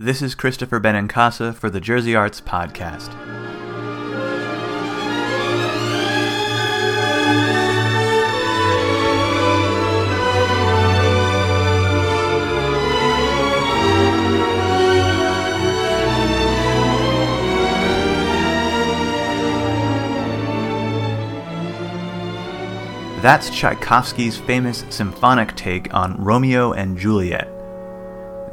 This is Christopher Benincasa for the Jersey Arts Podcast. That's Tchaikovsky's famous symphonic take on Romeo and Juliet.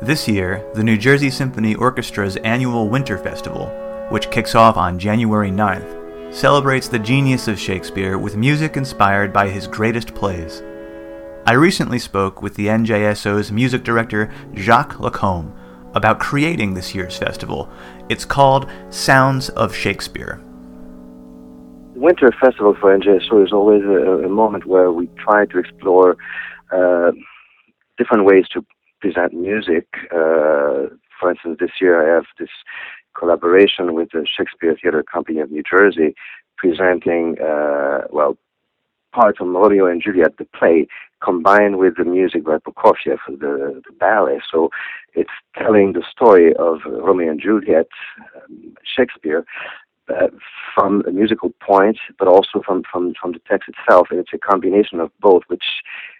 This year, the New Jersey Symphony Orchestra's annual Winter Festival, which kicks off on January 9th, celebrates the genius of Shakespeare with music inspired by his greatest plays. I recently spoke with the NJSO's music director, Jacques Lacombe, about creating this year's festival. It's called Sounds of Shakespeare. The Winter Festival for NJSO is always a, a moment where we try to explore uh, different ways to present music. Uh, for instance, this year I have this collaboration with the Shakespeare Theatre Company of New Jersey presenting, uh, well, parts of Romeo and Juliet, the play, combined with the music by Prokofiev, the, the ballet. So it's telling the story of Romeo and Juliet, um, Shakespeare, uh, from a musical point, but also from, from, from the text itself. And it's a combination of both, which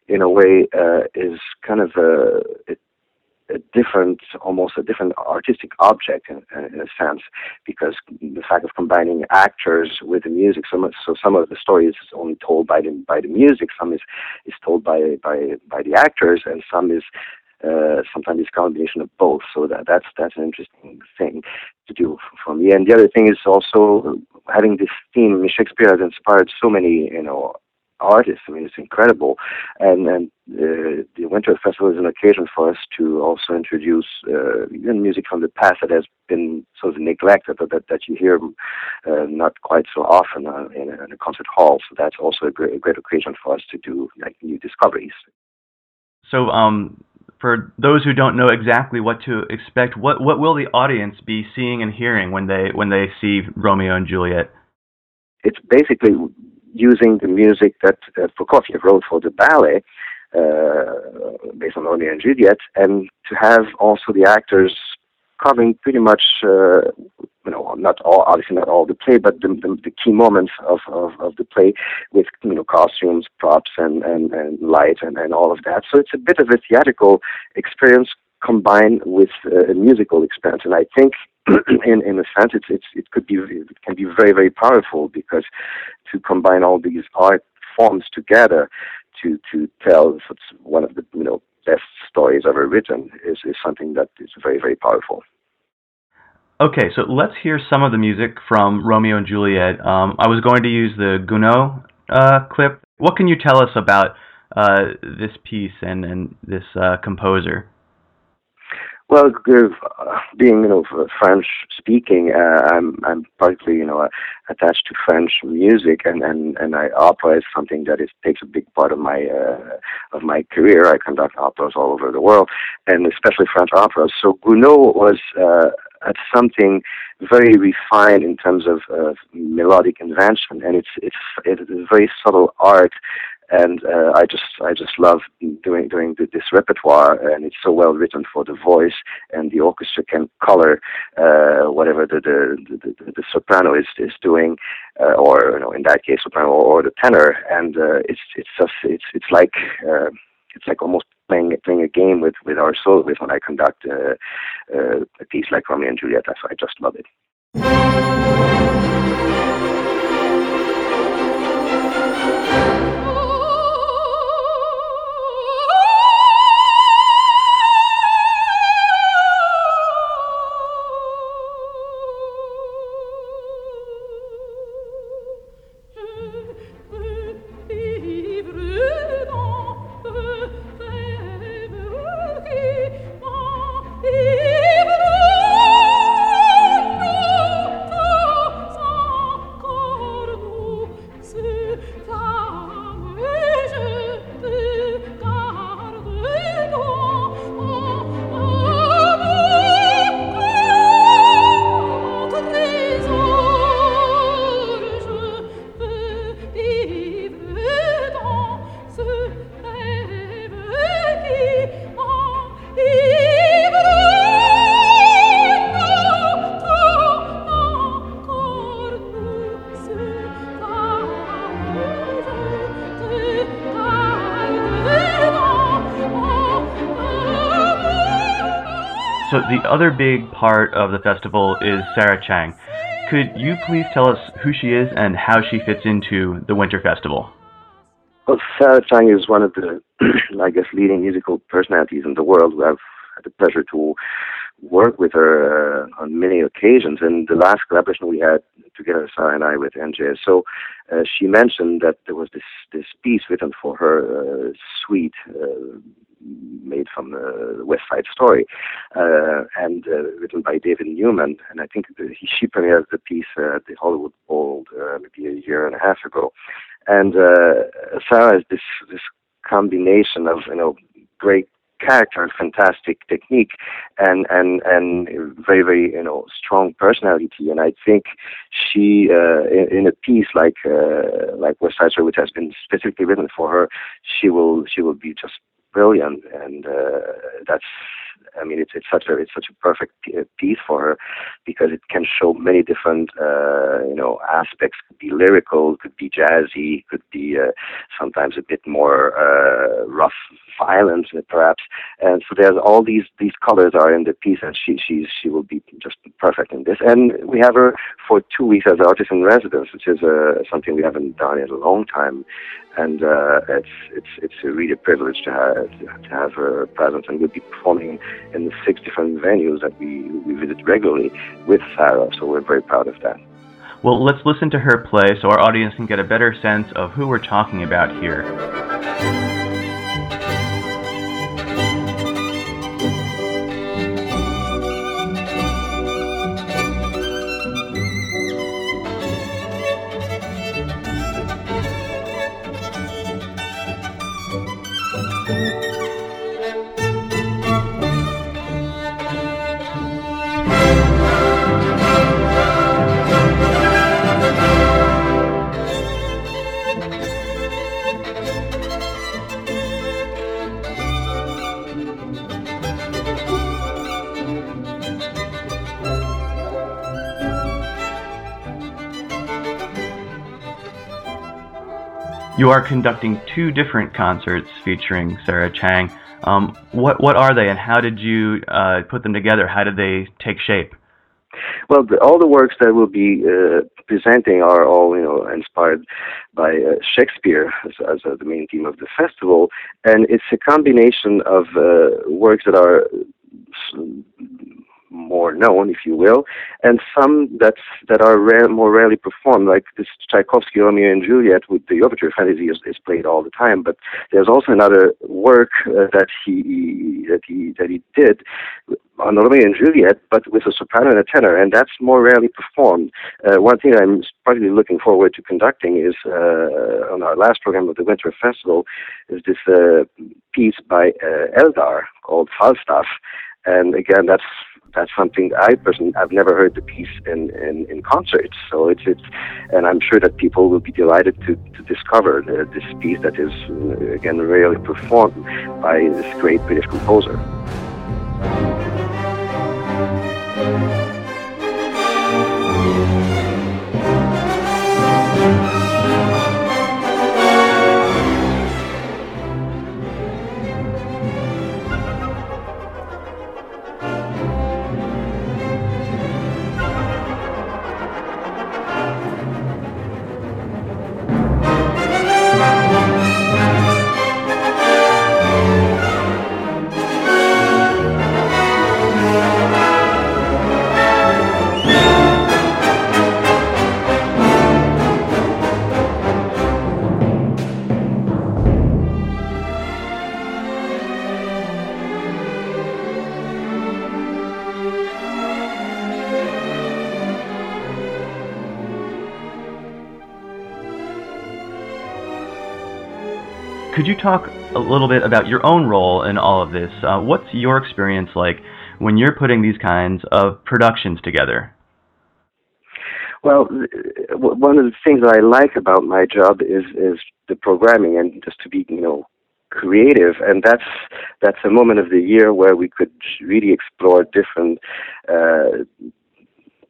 in a way uh, is kind of a, a, different, almost a different artistic object in, in, a sense, because the fact of combining actors with the music. So, so some of the story is only told by the by the music, some is is told by by by the actors, and some is uh, sometimes it's combination of both. So that that's that's an interesting thing to do for me. And the other thing is also having this theme. Shakespeare has inspired so many, you know, artists. I mean, it's incredible. And and uh, the Winter Festival is an occasion for us to also introduce uh, music from the past that has been sort of neglected, but that, that you hear uh, not quite so often uh, in, a, in a concert hall. So that's also a great, a great occasion for us to do like new discoveries. So, um, for those who don't know exactly what to expect, what what will the audience be seeing and hearing when they when they see Romeo and Juliet? It's basically using the music that, that Prokofiev wrote for the ballet, uh, based on Romeo and Juliet, and to have also the actors covering pretty much, uh, you know, not all, obviously not all the play, but the, the, the key moments of, of, of, the play with, you know, costumes, props, and, and, and light, and, and all of that. So it's a bit of a theatrical experience combined with uh, a musical experience, and I think in in a sense, it's it's it could be it can be very very powerful because to combine all these art forms together to to tell one of the you know best stories ever written is is something that is very very powerful. Okay, so let's hear some of the music from Romeo and Juliet. Um, I was going to use the Gounod uh, clip. What can you tell us about uh, this piece and and this uh, composer? Well, uh, being you know French speaking, uh, I'm I'm partly you know uh, attached to French music, and and and I, opera is something that is takes a big part of my uh, of my career. I conduct operas all over the world, and especially French operas. So Gounod was at something very refined in terms of uh, melodic invention, and it's it's it is a very subtle art and uh, I just I just love doing doing this repertoire, and it's so well written for the voice, and the orchestra can color uh, whatever the the, the the, soprano is is doing, uh, or you know in that case soprano or, the tenor, and uh, it's it's just it's it's like uh, it's like almost playing playing a game with with our soloists when I conduct uh, a piece like Romeo and Juliet. So I just love it. So the other big part of the festival is Sarah Chang. Could you please tell us who she is and how she fits into the Winter Festival? Well, Sarah Chang is one of the, I guess, leading musical personalities in the world. I've had the pleasure to work with her uh, on many occasions. And the last collaboration we had together, Sarah and I, with NJSO, uh, she mentioned that there was this this piece written for her, uh, suite. Uh, made from the West Side Story, uh, and uh, written by David Newman. And I think he, she premiered the piece at the Hollywood Bowl maybe a year and a half ago. And Sarah is this this combination of you know great character fantastic technique and and and very very you know strong personality and I think she uh, in, in, a piece like uh, like West Side Story which has been specifically written for her she will she will be just brilliant and uh, that's I mean, it's it's such a it's such a perfect uh, piece for her because it can show many different uh, you know aspects. Could be lyrical, could be jazzy, could be uh, sometimes a bit more uh, rough violence, uh, perhaps. And so there's all these these colors are in the piece, and she she she will be just perfect in this. And we have her for two weeks as artist in residence, which is uh, something we haven't done in a long time. And uh, it's it's it's a really privilege to have to have her present, and we'll be performing in the six different venues that we, we visit regularly with Sarah. So we're very proud of that. Well, let's listen to her play so our audience can get a better sense of who we're talking about here. You are conducting two different concerts featuring Sarah Chang. Um, what what are they, and how did you uh, put them together? How did they take shape? Well, the, all the works that we'll be uh, presenting are all, you know, inspired by uh, Shakespeare as, as uh, the main theme of the festival, and it's a combination of uh, works that are more known, if you will, and some that's, that are rare, more rarely performed, like this Tchaikovsky Romeo and Juliet with the overture fantasy is, is played all the time. But there's also another work uh, that he that he that he did on Romeo and Juliet, but with a soprano and a tenor, and that's more rarely performed. Uh, one thing I'm particularly looking forward to conducting is uh, on our last program of the Winter Festival is this uh, piece by uh, Elgar called Falstaff, and again that's that's something I personally I've never heard the piece in, in, in concerts. So it's it's, and I'm sure that people will be delighted to, to discover the, this piece that is uh, again rarely performed by this great British composer. Could you talk a little bit about your own role in all of this? Uh, what's your experience like when you're putting these kinds of productions together? Well, one of the things that I like about my job is is the programming and just to be, you know, creative, and that's that's a moment of the year where we could really explore different uh,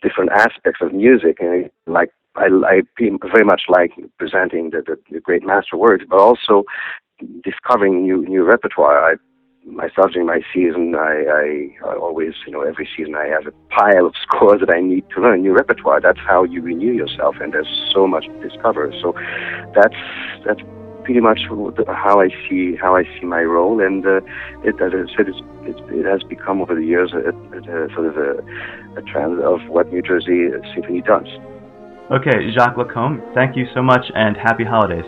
different aspects of music, and like I, I very much like presenting the, the, the great master works, but also discovering new new repertoire. I myself during my season, I, I, I always, you know, every season I have a pile of scores that I need to learn new repertoire. That's how you renew yourself, and there's so much to discover. So that's that's pretty much how I see how I see my role, and uh, it, as I said, it's, it, it has become over the years a, a, a sort of a, a trend of what New Jersey Symphony does. Okay, Jacques Lacombe, thank you so much, and happy holidays.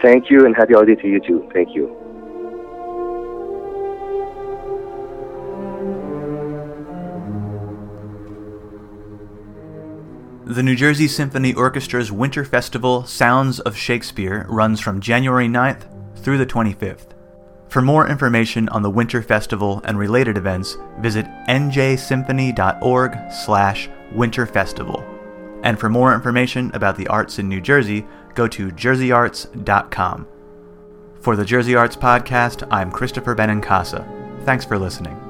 Thank you, and happy holiday to you too. Thank you. The New Jersey Symphony Orchestra's Winter Festival Sounds of Shakespeare runs from January 9th through the 25th. For more information on the Winter Festival and related events, visit njsymphony.org slash winterfestival. And for more information about the arts in New Jersey, go to jerseyarts.com. For the Jersey Arts Podcast, I'm Christopher Benincasa. Thanks for listening.